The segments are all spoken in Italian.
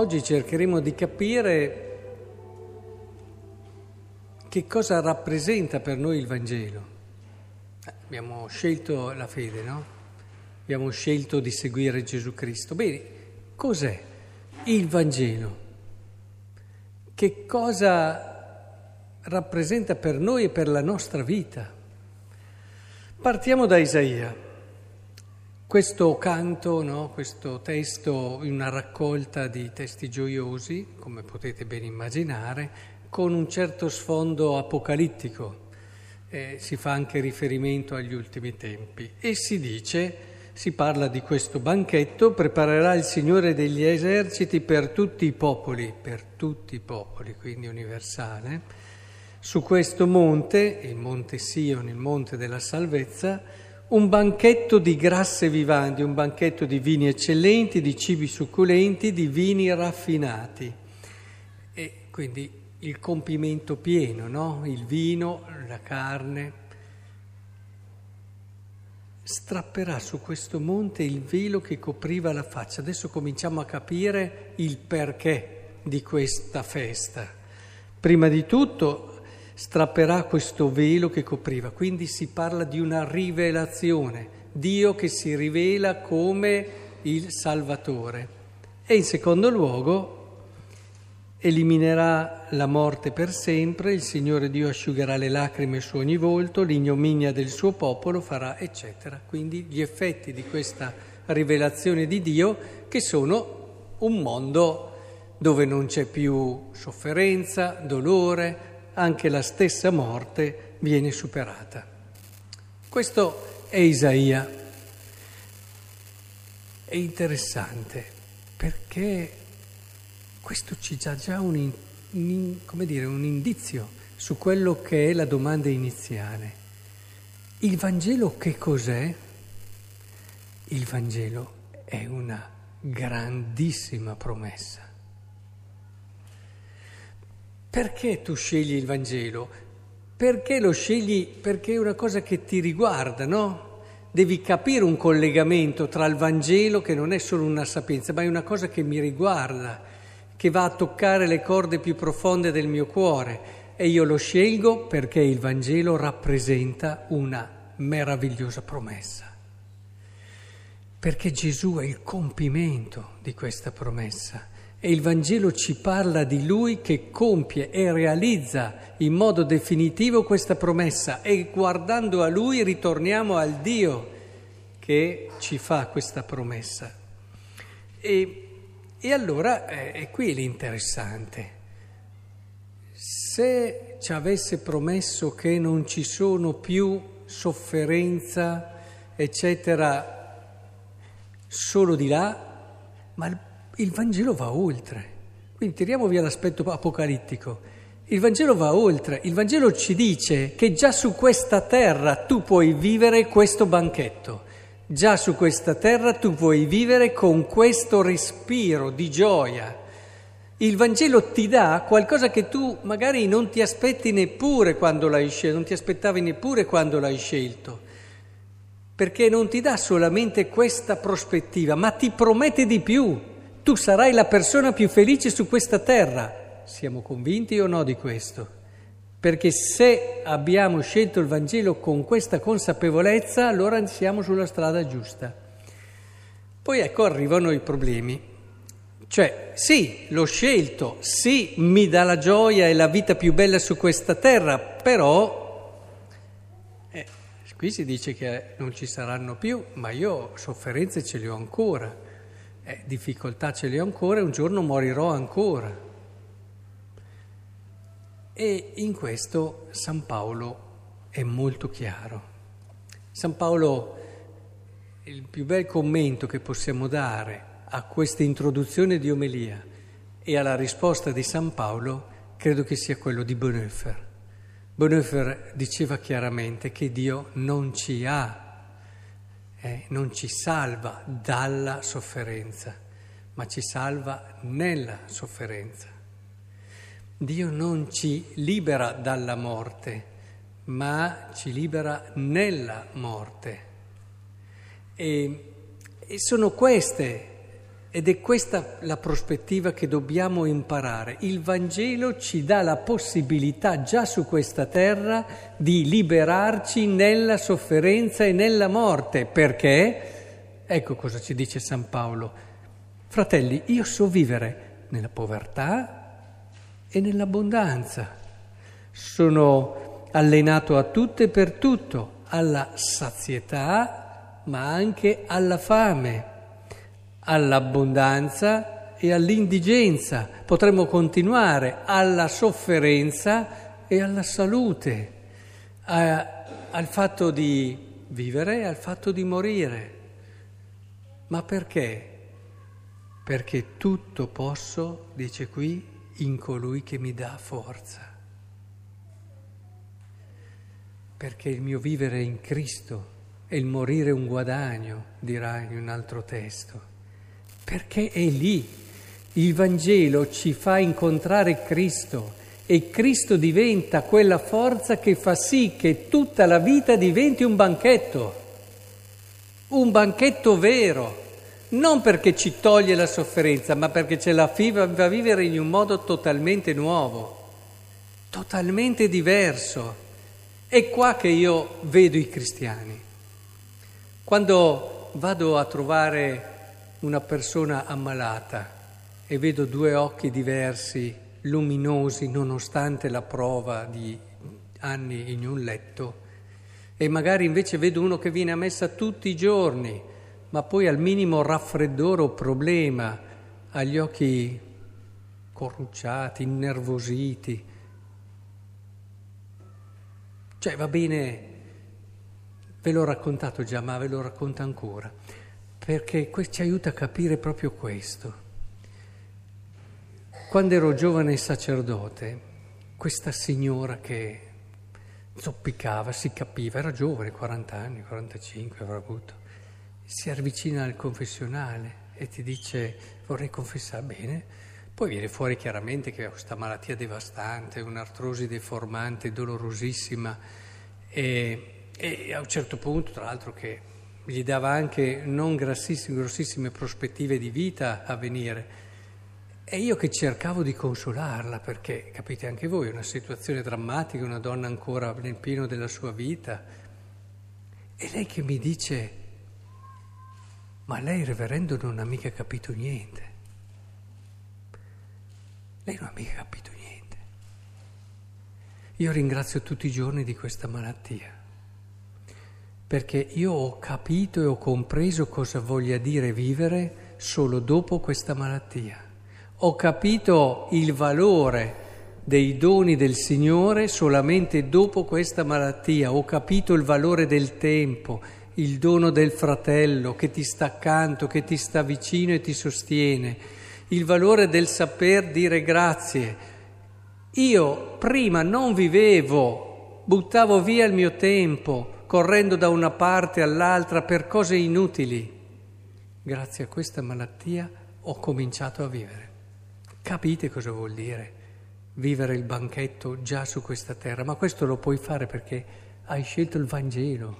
Oggi cercheremo di capire che cosa rappresenta per noi il Vangelo. Eh, abbiamo scelto la fede, no? Abbiamo scelto di seguire Gesù Cristo. Bene, cos'è il Vangelo? Che cosa rappresenta per noi e per la nostra vita? Partiamo da Isaia. Questo canto, no, questo testo, una raccolta di testi gioiosi, come potete ben immaginare, con un certo sfondo apocalittico, eh, si fa anche riferimento agli ultimi tempi. E si dice, si parla di questo banchetto, preparerà il Signore degli eserciti per tutti i popoli, per tutti i popoli, quindi universale, su questo monte, il monte Sion, il monte della salvezza, un banchetto di grasse vivanti, un banchetto di vini eccellenti, di cibi succulenti, di vini raffinati. E quindi il compimento pieno, no? Il vino, la carne. Strapperà su questo monte il velo che copriva la faccia. Adesso cominciamo a capire il perché di questa festa. Prima di tutto strapperà questo velo che copriva, quindi si parla di una rivelazione, Dio che si rivela come il Salvatore. E in secondo luogo eliminerà la morte per sempre, il Signore Dio asciugherà le lacrime su ogni volto, l'ignominia del suo popolo farà, eccetera. Quindi gli effetti di questa rivelazione di Dio che sono un mondo dove non c'è più sofferenza, dolore, anche la stessa morte viene superata. Questo è Isaia. È interessante perché questo ci dà già un, un, dire, un indizio su quello che è la domanda iniziale. Il Vangelo che cos'è? Il Vangelo è una grandissima promessa. Perché tu scegli il Vangelo? Perché lo scegli? Perché è una cosa che ti riguarda, no? Devi capire un collegamento tra il Vangelo, che non è solo una sapienza, ma è una cosa che mi riguarda, che va a toccare le corde più profonde del mio cuore. E io lo scelgo perché il Vangelo rappresenta una meravigliosa promessa. Perché Gesù è il compimento di questa promessa. E il Vangelo ci parla di Lui che compie e realizza in modo definitivo questa promessa e guardando a Lui ritorniamo al Dio che ci fa questa promessa. E, e allora eh, è qui l'interessante. Se ci avesse promesso che non ci sono più sofferenza, eccetera, solo di là, ma il il Vangelo va oltre. Quindi tiriamo via l'aspetto apocalittico. Il Vangelo va oltre. Il Vangelo ci dice che già su questa terra tu puoi vivere questo banchetto. Già su questa terra tu puoi vivere con questo respiro di gioia. Il Vangelo ti dà qualcosa che tu magari non ti aspetti neppure quando l'hai scelto, non ti aspettavi neppure quando l'hai scelto, perché non ti dà solamente questa prospettiva, ma ti promette di più tu sarai la persona più felice su questa terra. Siamo convinti o no di questo? Perché se abbiamo scelto il Vangelo con questa consapevolezza, allora siamo sulla strada giusta. Poi ecco arrivano i problemi. Cioè, sì, l'ho scelto, sì, mi dà la gioia e la vita più bella su questa terra, però eh, qui si dice che non ci saranno più, ma io sofferenze ce le ho ancora eh, difficoltà ce le ho ancora e un giorno morirò ancora. E in questo San Paolo è molto chiaro. San Paolo, il più bel commento che possiamo dare a questa introduzione di omelia e alla risposta di San Paolo, credo che sia quello di Bonhoeffer. Bonhoeffer diceva chiaramente che Dio non ci ha eh, non ci salva dalla sofferenza, ma ci salva nella sofferenza. Dio non ci libera dalla morte, ma ci libera nella morte. E, e sono queste Ed è questa la prospettiva che dobbiamo imparare. Il Vangelo ci dà la possibilità già su questa terra di liberarci nella sofferenza e nella morte. Perché? Ecco cosa ci dice San Paolo. Fratelli, io so vivere nella povertà e nell'abbondanza. Sono allenato a tutto e per tutto, alla sazietà, ma anche alla fame all'abbondanza e all'indigenza, potremmo continuare alla sofferenza e alla salute, a, al fatto di vivere e al fatto di morire. Ma perché? Perché tutto posso, dice qui, in colui che mi dà forza. Perché il mio vivere è in Cristo e il morire è un guadagno, dirà in un altro testo perché è lì. Il Vangelo ci fa incontrare Cristo e Cristo diventa quella forza che fa sì che tutta la vita diventi un banchetto, un banchetto vero, non perché ci toglie la sofferenza, ma perché ce la fa vivere in un modo totalmente nuovo, totalmente diverso. È qua che io vedo i cristiani. Quando vado a trovare una persona ammalata e vedo due occhi diversi, luminosi, nonostante la prova di anni in un letto, e magari invece vedo uno che viene a messa tutti i giorni, ma poi al minimo raffreddore o problema ha gli occhi corrucciati, innervositi. Cioè va bene, ve l'ho raccontato già, ma ve lo racconto ancora perché ci aiuta a capire proprio questo. Quando ero giovane sacerdote, questa signora che zoppicava, si capiva, era giovane, 40 anni, 45 avrà avuto, si avvicina al confessionale e ti dice vorrei confessare bene, poi viene fuori chiaramente che ha questa malattia devastante, un'artrosi deformante, dolorosissima e, e a un certo punto, tra l'altro che gli dava anche non grossissime, grossissime prospettive di vita a venire. E io che cercavo di consolarla, perché capite anche voi, una situazione drammatica, una donna ancora nel pieno della sua vita. E lei che mi dice, ma lei, reverendo, non ha mica capito niente. Lei non ha mica capito niente. Io ringrazio tutti i giorni di questa malattia perché io ho capito e ho compreso cosa voglia dire vivere solo dopo questa malattia. Ho capito il valore dei doni del Signore solamente dopo questa malattia. Ho capito il valore del tempo, il dono del fratello che ti sta accanto, che ti sta vicino e ti sostiene, il valore del saper dire grazie. Io prima non vivevo, buttavo via il mio tempo, correndo da una parte all'altra per cose inutili. Grazie a questa malattia ho cominciato a vivere. Capite cosa vuol dire vivere il banchetto già su questa terra? Ma questo lo puoi fare perché hai scelto il Vangelo.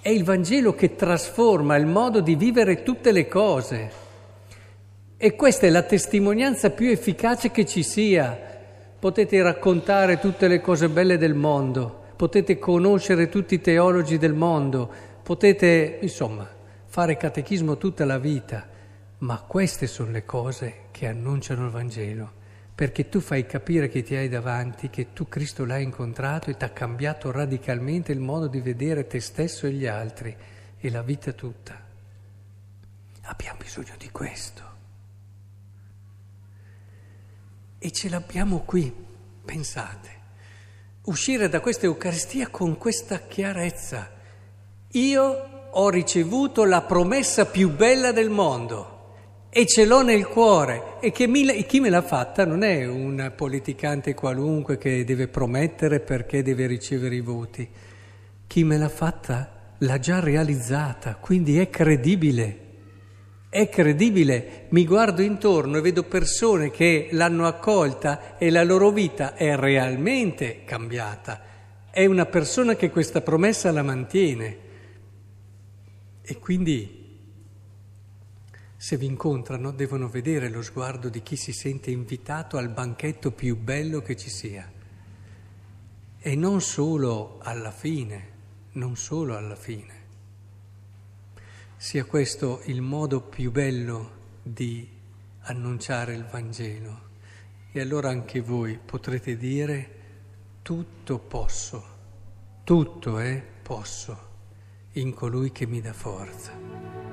È il Vangelo che trasforma il modo di vivere tutte le cose. E questa è la testimonianza più efficace che ci sia. Potete raccontare tutte le cose belle del mondo, potete conoscere tutti i teologi del mondo, potete, insomma, fare catechismo tutta la vita, ma queste sono le cose che annunciano il Vangelo, perché tu fai capire che ti hai davanti, che tu Cristo l'hai incontrato e ti ha cambiato radicalmente il modo di vedere te stesso e gli altri e la vita tutta. Abbiamo bisogno di questo. E ce l'abbiamo qui, pensate uscire da questa Eucaristia con questa chiarezza. Io ho ricevuto la promessa più bella del mondo e ce l'ho nel cuore e mi, chi me l'ha fatta non è un politicante qualunque che deve promettere perché deve ricevere i voti. Chi me l'ha fatta l'ha già realizzata, quindi è credibile. È credibile, mi guardo intorno e vedo persone che l'hanno accolta e la loro vita è realmente cambiata. È una persona che questa promessa la mantiene. E quindi Se vi incontrano devono vedere lo sguardo di chi si sente invitato al banchetto più bello che ci sia. E non solo alla fine, non solo alla fine. Sia questo il modo più bello di annunciare il Vangelo. E allora anche voi potrete dire tutto posso, tutto è posso in colui che mi dà forza.